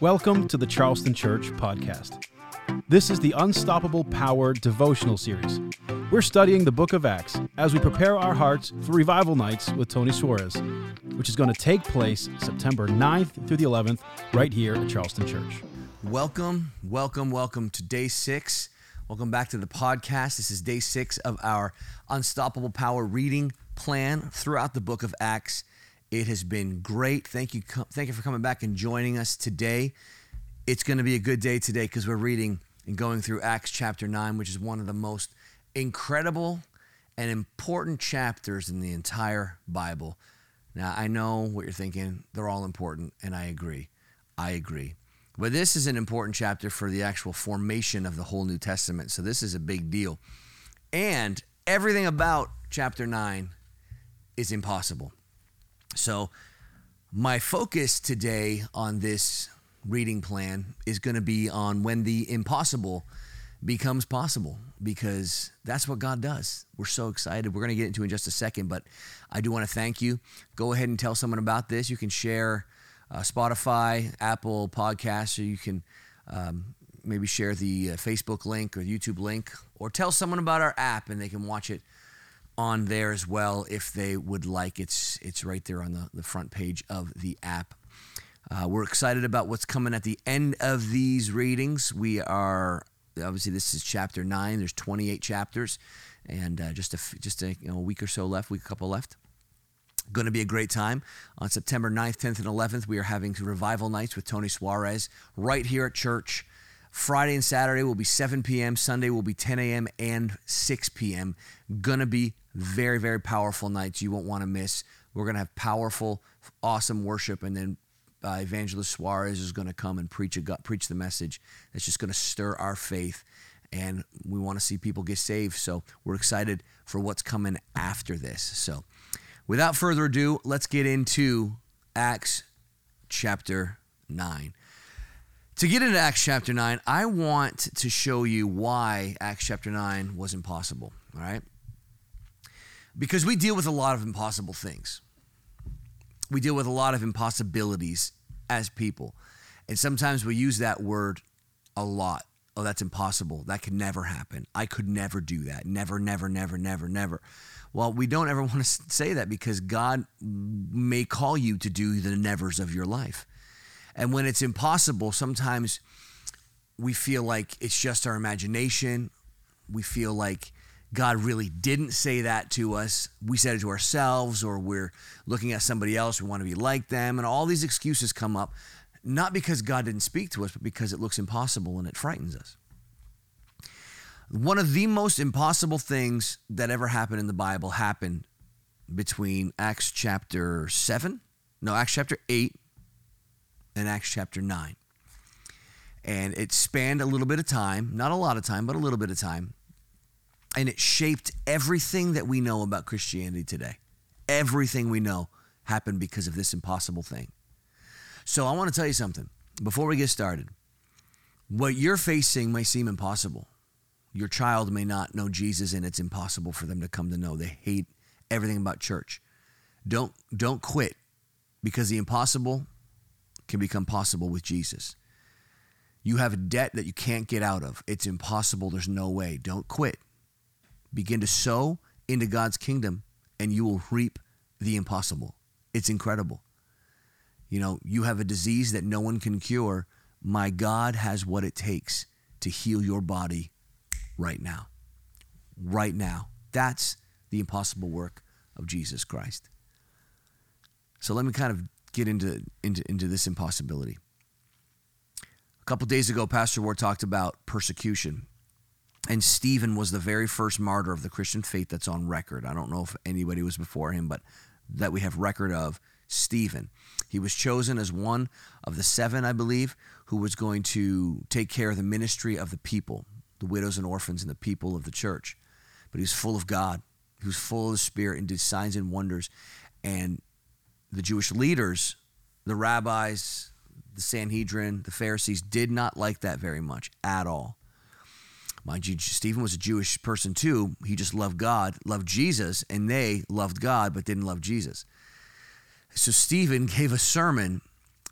Welcome to the Charleston Church podcast. This is the Unstoppable Power devotional series. We're studying the book of Acts as we prepare our hearts for revival nights with Tony Suarez, which is going to take place September 9th through the 11th right here at Charleston Church. Welcome, welcome, welcome to day six. Welcome back to the podcast. This is day six of our Unstoppable Power reading plan throughout the book of Acts. It has been great. Thank you. Thank you for coming back and joining us today. It's going to be a good day today because we're reading and going through Acts chapter 9, which is one of the most incredible and important chapters in the entire Bible. Now, I know what you're thinking. They're all important, and I agree. I agree. But this is an important chapter for the actual formation of the whole New Testament. So this is a big deal. And everything about chapter 9 is impossible. So, my focus today on this reading plan is going to be on when the impossible becomes possible because that's what God does. We're so excited. We're going to get into in just a second, but I do want to thank you. Go ahead and tell someone about this. You can share uh, Spotify, Apple Podcasts, or you can um, maybe share the uh, Facebook link or YouTube link, or tell someone about our app and they can watch it on there as well if they would like. It's it's right there on the, the front page of the app. Uh, we're excited about what's coming at the end of these readings. We are obviously this is chapter nine. There's 28 chapters, and uh, just a just a you know, a week or so left, week a couple left. Going to be a great time. On September 9th, 10th, and 11th, we are having revival nights with Tony Suarez right here at church. Friday and Saturday will be 7 p.m. Sunday will be 10 a.m. and 6 p.m. Gonna be very, very powerful nights you won't want to miss. We're to have powerful, awesome worship, and then uh, Evangelist Suarez is to come and preach a preach the message that's just to stir our faith, and we want to see people get saved. So we're excited for what's coming after this. So, without further ado, let's get into Acts chapter nine. To get into Acts chapter 9, I want to show you why Acts chapter 9 was impossible. All right because we deal with a lot of impossible things. We deal with a lot of impossibilities as people. And sometimes we use that word a lot. Oh, that's impossible. That could never happen. I could never do that. Never, never, never, never, never. Well, we don't ever want to say that because God may call you to do the nevers of your life. And when it's impossible, sometimes we feel like it's just our imagination. We feel like God really didn't say that to us. We said it to ourselves, or we're looking at somebody else. We want to be like them. And all these excuses come up, not because God didn't speak to us, but because it looks impossible and it frightens us. One of the most impossible things that ever happened in the Bible happened between Acts chapter 7, no, Acts chapter 8, and Acts chapter 9. And it spanned a little bit of time, not a lot of time, but a little bit of time and it shaped everything that we know about Christianity today. Everything we know happened because of this impossible thing. So I want to tell you something before we get started. What you're facing may seem impossible. Your child may not know Jesus and it's impossible for them to come to know. They hate everything about church. Don't don't quit because the impossible can become possible with Jesus. You have a debt that you can't get out of. It's impossible. There's no way. Don't quit. Begin to sow into God's kingdom and you will reap the impossible. It's incredible. You know, you have a disease that no one can cure. My God has what it takes to heal your body right now. Right now. That's the impossible work of Jesus Christ. So let me kind of get into, into, into this impossibility. A couple days ago, Pastor Ward talked about persecution. And Stephen was the very first martyr of the Christian faith that's on record. I don't know if anybody was before him, but that we have record of Stephen. He was chosen as one of the seven, I believe, who was going to take care of the ministry of the people, the widows and orphans and the people of the church. But he was full of God. He was full of the Spirit and did signs and wonders. And the Jewish leaders, the rabbis, the Sanhedrin, the Pharisees did not like that very much at all. Mind you, Stephen was a Jewish person too. He just loved God, loved Jesus, and they loved God but didn't love Jesus. So Stephen gave a sermon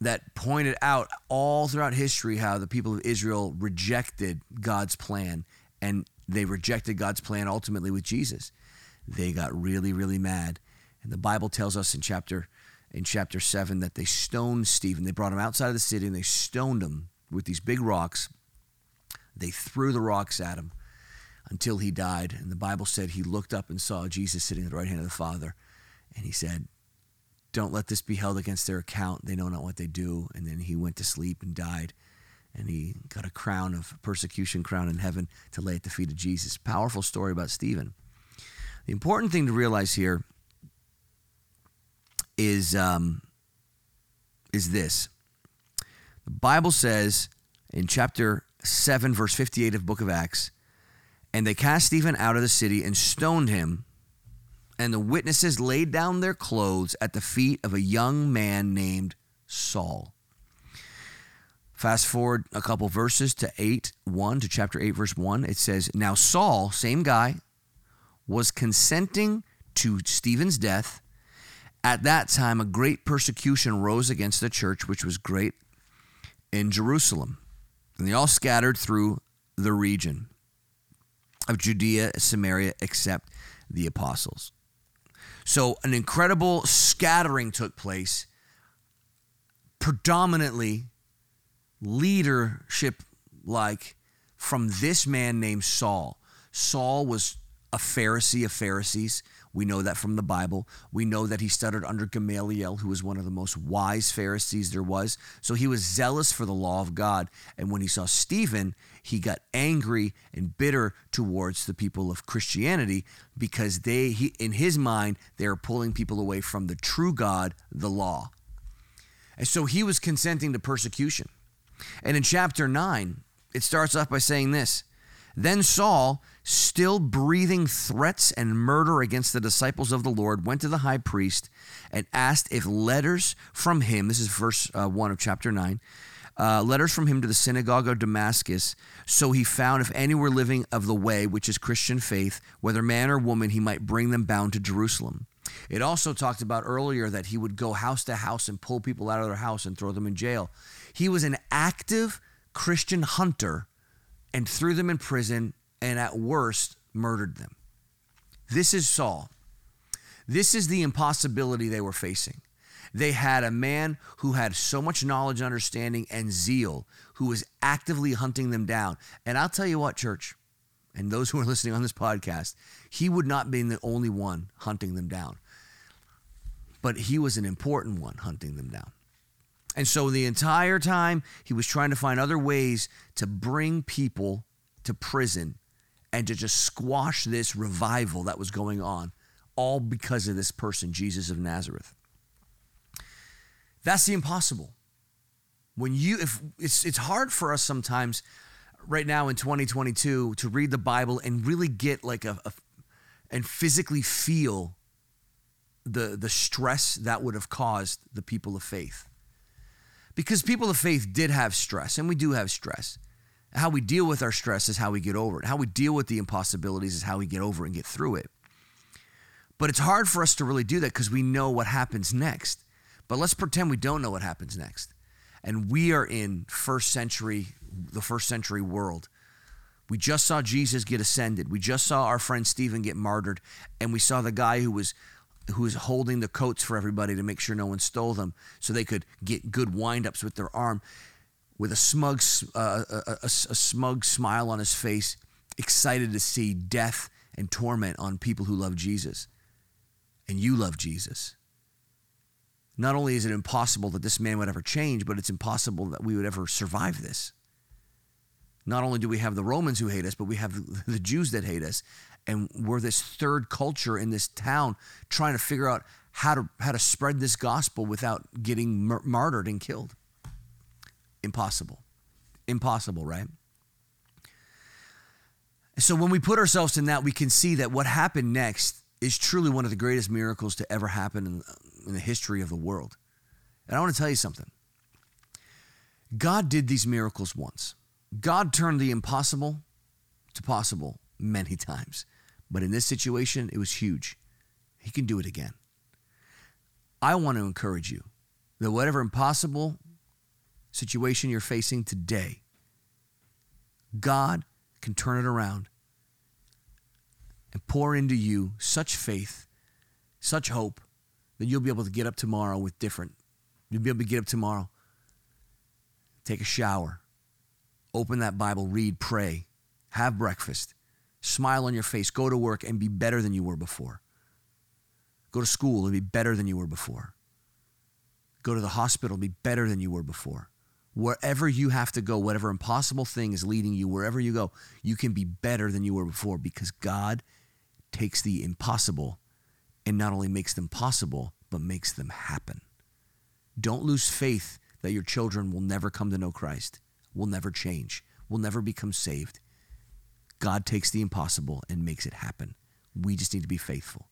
that pointed out all throughout history how the people of Israel rejected God's plan and they rejected God's plan ultimately with Jesus. They got really, really mad. And the Bible tells us in chapter in chapter 7 that they stoned Stephen. They brought him outside of the city and they stoned him with these big rocks. They threw the rocks at him until he died. And the Bible said he looked up and saw Jesus sitting at the right hand of the Father. And he said, Don't let this be held against their account. They know not what they do. And then he went to sleep and died. And he got a crown of persecution crown in heaven to lay at the feet of Jesus. Powerful story about Stephen. The important thing to realize here is um, is this. The Bible says in chapter 7, verse 58 of book of Acts, and they cast Stephen out of the city and stoned him. And the witnesses laid down their clothes at the feet of a young man named Saul. Fast forward a couple verses to 8 1 to chapter 8, verse 1. It says, Now Saul, same guy, was consenting to Stephen's death. At that time, a great persecution rose against the church, which was great in Jerusalem. And they all scattered through the region of Judea, Samaria, except the apostles. So, an incredible scattering took place, predominantly leadership like from this man named Saul. Saul was a Pharisee of Pharisees. We know that from the Bible. We know that he stuttered under Gamaliel, who was one of the most wise Pharisees there was. So he was zealous for the law of God. And when he saw Stephen, he got angry and bitter towards the people of Christianity because they, he, in his mind, they are pulling people away from the true God, the law. And so he was consenting to persecution. And in chapter 9, it starts off by saying this Then Saul, still breathing threats and murder against the disciples of the Lord, went to the high priest and asked if letters from him, this is verse uh, 1 of chapter 9, uh, letters from him to the synagogue of Damascus. So he found if any were living of the way, which is Christian faith, whether man or woman, he might bring them bound to Jerusalem. It also talked about earlier that he would go house to house and pull people out of their house and throw them in jail. He was an active Christian hunter and threw them in prison and at worst murdered them. This is Saul. This is the impossibility they were facing. They had a man who had so much knowledge, understanding, and zeal who was actively hunting them down. And I'll tell you what, church, and those who are listening on this podcast, he would not be the only one hunting them down. But he was an important one hunting them down. And so the entire time, he was trying to find other ways to bring people to prison and to just squash this revival that was going on, all because of this person, Jesus of Nazareth. That's the impossible. When you, if it's, it's hard for us sometimes right now in 2022 to read the Bible and really get like a, a and physically feel the the stress that would have caused the people of faith. Because people of faith did have stress, and we do have stress. How we deal with our stress is how we get over it. How we deal with the impossibilities is how we get over and get through it. But it's hard for us to really do that because we know what happens next. But let's pretend we don't know what happens next. And we are in first century, the first century world. We just saw Jesus get ascended. We just saw our friend Stephen get martyred. And we saw the guy who was who was holding the coats for everybody to make sure no one stole them so they could get good windups with their arm with a smug, uh, a, a, a smug smile on his face, excited to see death and torment on people who love Jesus. And you love Jesus. Not only is it impossible that this man would ever change, but it's impossible that we would ever survive this. Not only do we have the Romans who hate us, but we have the Jews that hate us. And we're this third culture in this town trying to figure out how to, how to spread this gospel without getting mur- martyred and killed. Impossible. Impossible, right? So when we put ourselves in that, we can see that what happened next is truly one of the greatest miracles to ever happen in, in the history of the world. And I want to tell you something. God did these miracles once. God turned the impossible to possible many times. But in this situation, it was huge. He can do it again. I want to encourage you that whatever impossible situation you're facing today, God can turn it around and pour into you such faith, such hope that you'll be able to get up tomorrow with different. You'll be able to get up tomorrow, take a shower, open that Bible, read, pray, have breakfast, smile on your face, go to work and be better than you were before. Go to school and be better than you were before. Go to the hospital be better than you were before. Wherever you have to go, whatever impossible thing is leading you, wherever you go, you can be better than you were before because God takes the impossible and not only makes them possible, but makes them happen. Don't lose faith that your children will never come to know Christ, will never change, will never become saved. God takes the impossible and makes it happen. We just need to be faithful.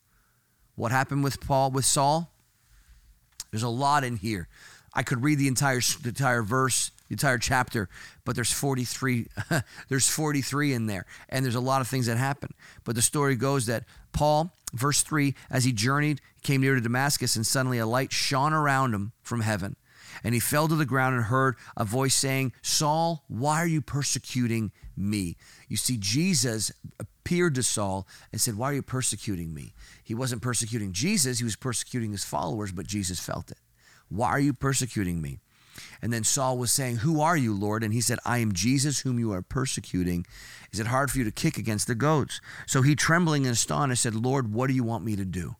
What happened with Paul with Saul? There's a lot in here. I could read the entire the entire verse, the entire chapter, but there's 43 there's 43 in there and there's a lot of things that happen. But the story goes that Paul, verse 3, as he journeyed, came near to Damascus and suddenly a light shone around him from heaven. And he fell to the ground and heard a voice saying, Saul, why are you persecuting me? You see, Jesus appeared to Saul and said, Why are you persecuting me? He wasn't persecuting Jesus, he was persecuting his followers, but Jesus felt it. Why are you persecuting me? And then Saul was saying, Who are you, Lord? And he said, I am Jesus whom you are persecuting. Is it hard for you to kick against the goats? So he, trembling and astonished, said, Lord, what do you want me to do?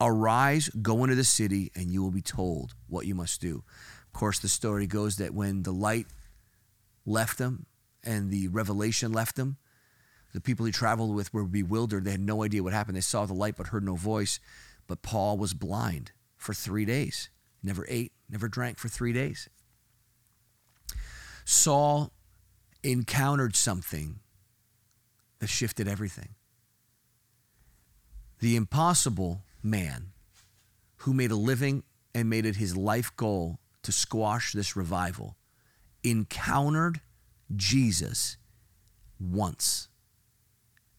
Arise, go into the city, and you will be told what you must do. Of course, the story goes that when the light left them and the revelation left them, the people he traveled with were bewildered. They had no idea what happened. They saw the light but heard no voice. But Paul was blind for three days, never ate, never drank for three days. Saul encountered something that shifted everything. The impossible man who made a living and made it his life goal to squash this revival encountered Jesus once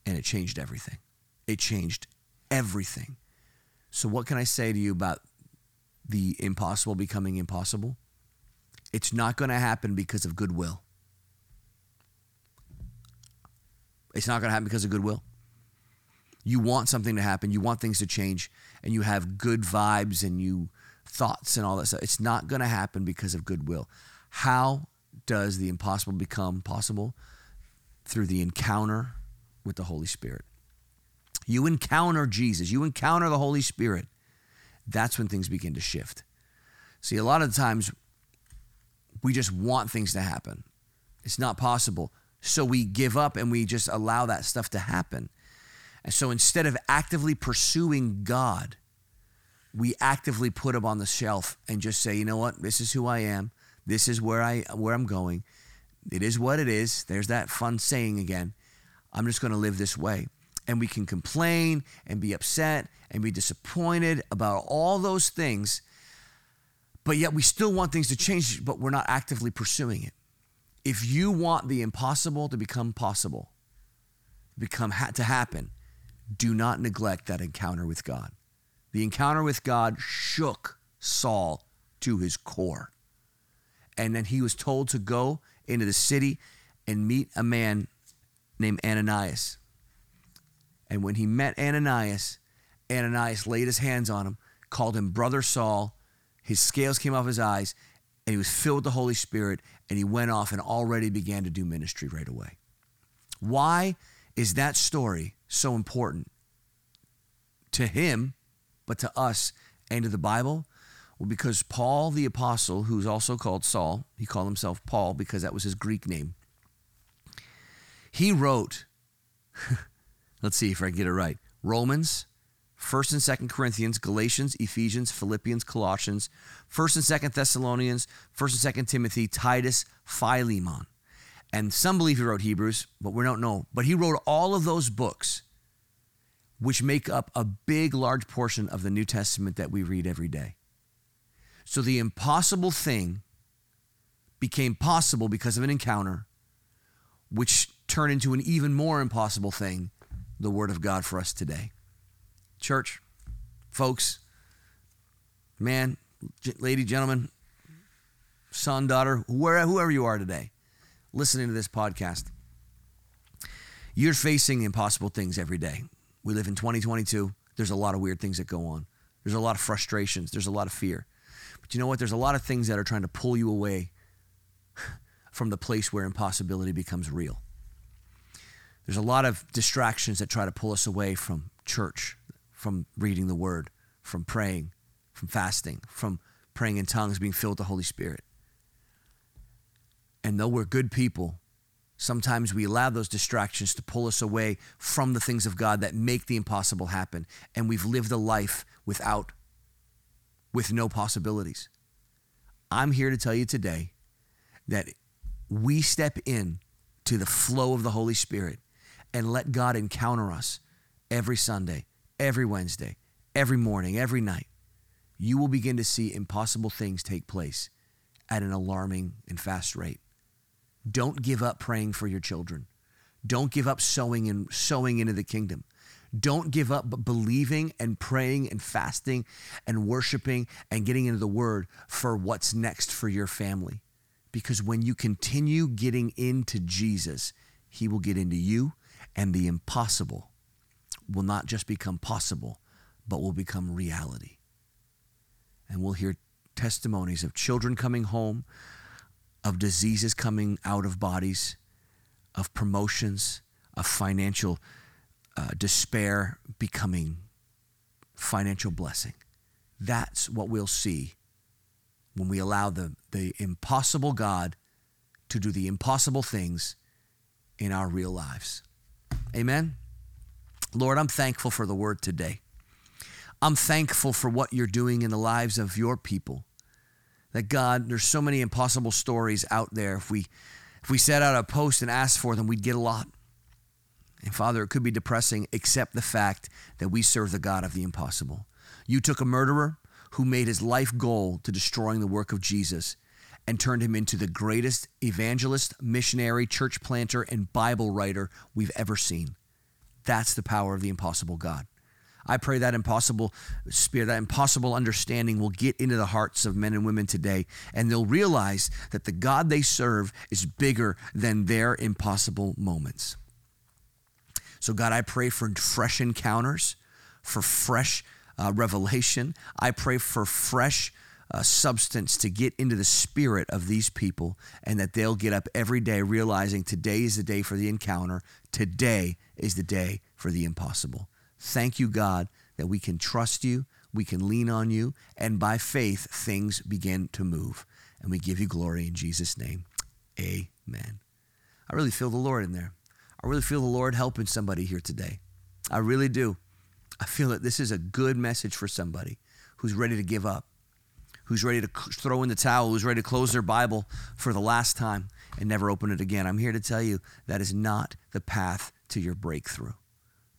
and it changed everything. It changed everything. So, what can I say to you about the impossible becoming impossible? It's not going to happen because of goodwill. It's not going to happen because of goodwill. You want something to happen, you want things to change, and you have good vibes and you thoughts and all that stuff. It's not going to happen because of goodwill. How does the impossible become possible? Through the encounter with the Holy Spirit. You encounter Jesus, you encounter the Holy Spirit. That's when things begin to shift. See, a lot of times we just want things to happen. It's not possible. So we give up and we just allow that stuff to happen. And so instead of actively pursuing God, we actively put him on the shelf and just say, you know what, this is who I am. This is where I where I'm going. It is what it is. There's that fun saying again. I'm just going to live this way. And we can complain and be upset and be disappointed about all those things, but yet we still want things to change, but we're not actively pursuing it. If you want the impossible to become possible, become ha- to happen, do not neglect that encounter with God. The encounter with God shook Saul to his core. And then he was told to go into the city and meet a man named Ananias. And when he met Ananias, Ananias laid his hands on him, called him Brother Saul. His scales came off his eyes, and he was filled with the Holy Spirit, and he went off and already began to do ministry right away. Why is that story so important to him, but to us and to the Bible? Well, because Paul the Apostle, who's also called Saul, he called himself Paul because that was his Greek name. He wrote, let's see if I get it right Romans, 1st and 2nd Corinthians, Galatians, Ephesians, Philippians, Colossians, 1st and 2nd Thessalonians, 1st and 2nd Timothy, Titus, Philemon. And some believe he wrote Hebrews, but we don't know. But he wrote all of those books, which make up a big, large portion of the New Testament that we read every day. So the impossible thing became possible because of an encounter, which turned into an even more impossible thing the Word of God for us today. Church, folks, man, lady, gentlemen, son, daughter, whoever you are today, listening to this podcast, you're facing impossible things every day. We live in 2022. There's a lot of weird things that go on. There's a lot of frustrations. There's a lot of fear. But you know what? There's a lot of things that are trying to pull you away from the place where impossibility becomes real. There's a lot of distractions that try to pull us away from church, from reading the word, from praying, from fasting, from praying in tongues, being filled with the Holy Spirit. And though we're good people, sometimes we allow those distractions to pull us away from the things of God that make the impossible happen. And we've lived a life without, with no possibilities. I'm here to tell you today that we step in to the flow of the Holy Spirit and let God encounter us every Sunday, every Wednesday, every morning, every night, you will begin to see impossible things take place at an alarming and fast rate. Don't give up praying for your children. Don't give up sowing and sowing into the kingdom. Don't give up believing and praying and fasting and worshiping and getting into the word for what's next for your family. Because when you continue getting into Jesus, he will get into you and the impossible will not just become possible, but will become reality. And we'll hear testimonies of children coming home, of diseases coming out of bodies, of promotions, of financial uh, despair becoming financial blessing. That's what we'll see when we allow the, the impossible God to do the impossible things in our real lives. Amen. Lord, I'm thankful for the word today. I'm thankful for what you're doing in the lives of your people. That God, there's so many impossible stories out there. If we if we set out a post and asked for them, we'd get a lot. And Father, it could be depressing, except the fact that we serve the God of the impossible. You took a murderer who made his life goal to destroying the work of Jesus and turned him into the greatest evangelist, missionary, church planter, and Bible writer we've ever seen. That's the power of the impossible God. I pray that impossible spirit, that impossible understanding will get into the hearts of men and women today, and they'll realize that the God they serve is bigger than their impossible moments. So, God, I pray for fresh encounters, for fresh uh, revelation. I pray for fresh uh, substance to get into the spirit of these people and that they'll get up every day realizing today is the day for the encounter. Today is the day for the impossible. Thank you, God, that we can trust you, we can lean on you, and by faith, things begin to move. And we give you glory in Jesus' name. Amen. I really feel the Lord in there. I really feel the Lord helping somebody here today. I really do. I feel that this is a good message for somebody who's ready to give up, who's ready to throw in the towel, who's ready to close their Bible for the last time and never open it again. I'm here to tell you that is not the path to your breakthrough.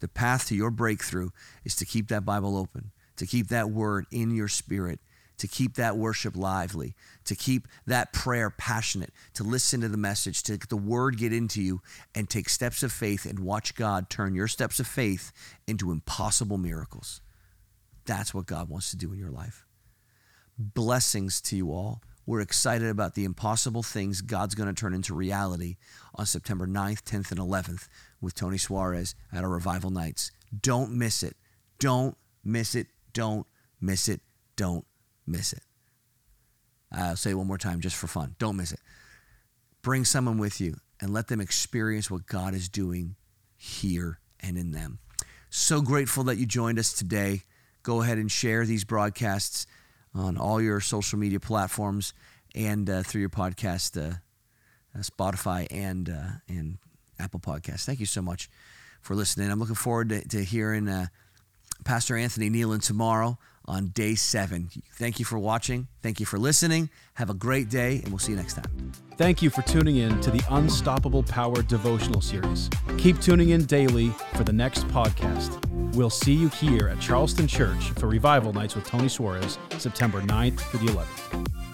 The path to your breakthrough is to keep that Bible open, to keep that word in your spirit, to keep that worship lively, to keep that prayer passionate, to listen to the message, to the word get into you, and take steps of faith and watch God turn your steps of faith into impossible miracles. That's what God wants to do in your life. Blessings to you all. We're excited about the impossible things God's going to turn into reality on September 9th, 10th, and 11th with Tony Suarez at our revival nights. Don't miss it. Don't miss it. Don't miss it. Don't miss it. I'll say it one more time just for fun. Don't miss it. Bring someone with you and let them experience what God is doing here and in them. So grateful that you joined us today. Go ahead and share these broadcasts on all your social media platforms and uh, through your podcast, uh, uh, Spotify and uh, and Apple Podcasts. Thank you so much for listening. I'm looking forward to, to hearing uh, Pastor Anthony Nealon tomorrow on day seven. Thank you for watching. Thank you for listening. Have a great day, and we'll see you next time. Thank you for tuning in to the Unstoppable Power devotional series. Keep tuning in daily for the next podcast. We'll see you here at Charleston Church for Revival Nights with Tony Suarez, September 9th through the 11th.